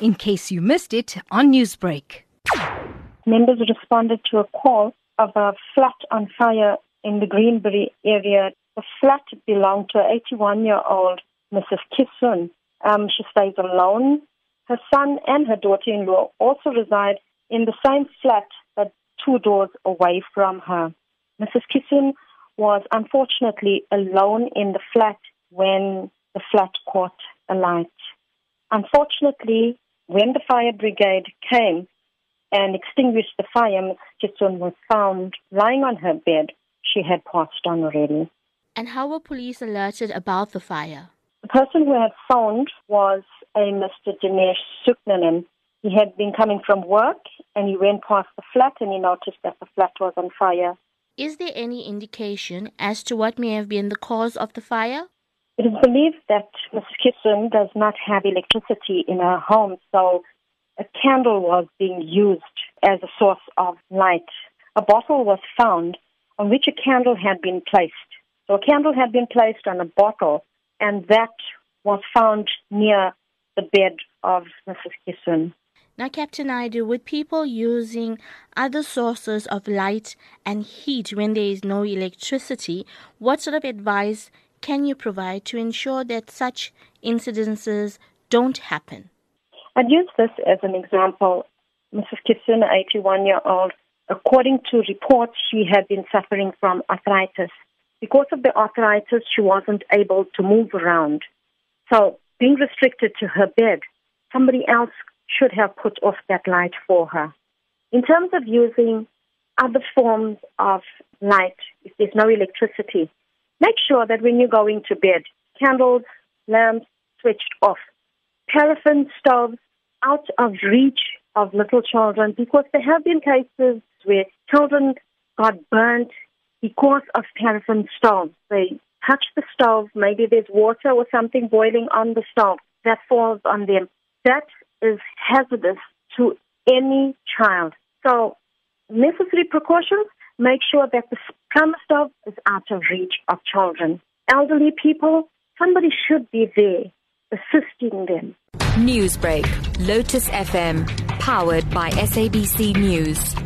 in case you missed it on Newsbreak. Members responded to a call of a flat on fire in the Greenbury area. The flat belonged to an 81 year old Mrs. Kisun. Um, she stays alone. Her son and her daughter in law also reside in the same flat but two doors away from her. Mrs. Kisun was unfortunately alone in the flat when the flat caught alight. Unfortunately, when the fire brigade came and extinguished the fire, Mrs. Kisun was found lying on her bed. She had passed on already. And how were police alerted about the fire? The person who had phoned was a Mr. Dinesh Suknanan. He had been coming from work and he went past the flat and he noticed that the flat was on fire. Is there any indication as to what may have been the cause of the fire? It is believed that Mrs. Kisun does not have electricity in her home, so a candle was being used as a source of light. A bottle was found on which a candle had been placed. So a candle had been placed on a bottle, and that was found near the bed of Mrs. Kisun. Now, Captain Naidoo, with people using other sources of light and heat when there is no electricity, what sort of advice can you provide to ensure that such incidences don't happen? I'd use this as an example. Mrs. Kisun, 81 year old, according to reports, she had been suffering from arthritis. Because of the arthritis, she wasn't able to move around. So, being restricted to her bed, somebody else should have put off that light for her. In terms of using other forms of light, if there's no electricity, make sure that when you're going to bed, candles, lamps switched off, paraffin stoves out of reach of little children because there have been cases where children got burnt because of paraffin stoves. They touch the stove, maybe there's water or something boiling on the stove that falls on them. That is hazardous to any child. So, necessary precautions make sure that the plumber stove is out of reach of children. Elderly people, somebody should be there assisting them. Newsbreak, Lotus FM, powered by SABC News.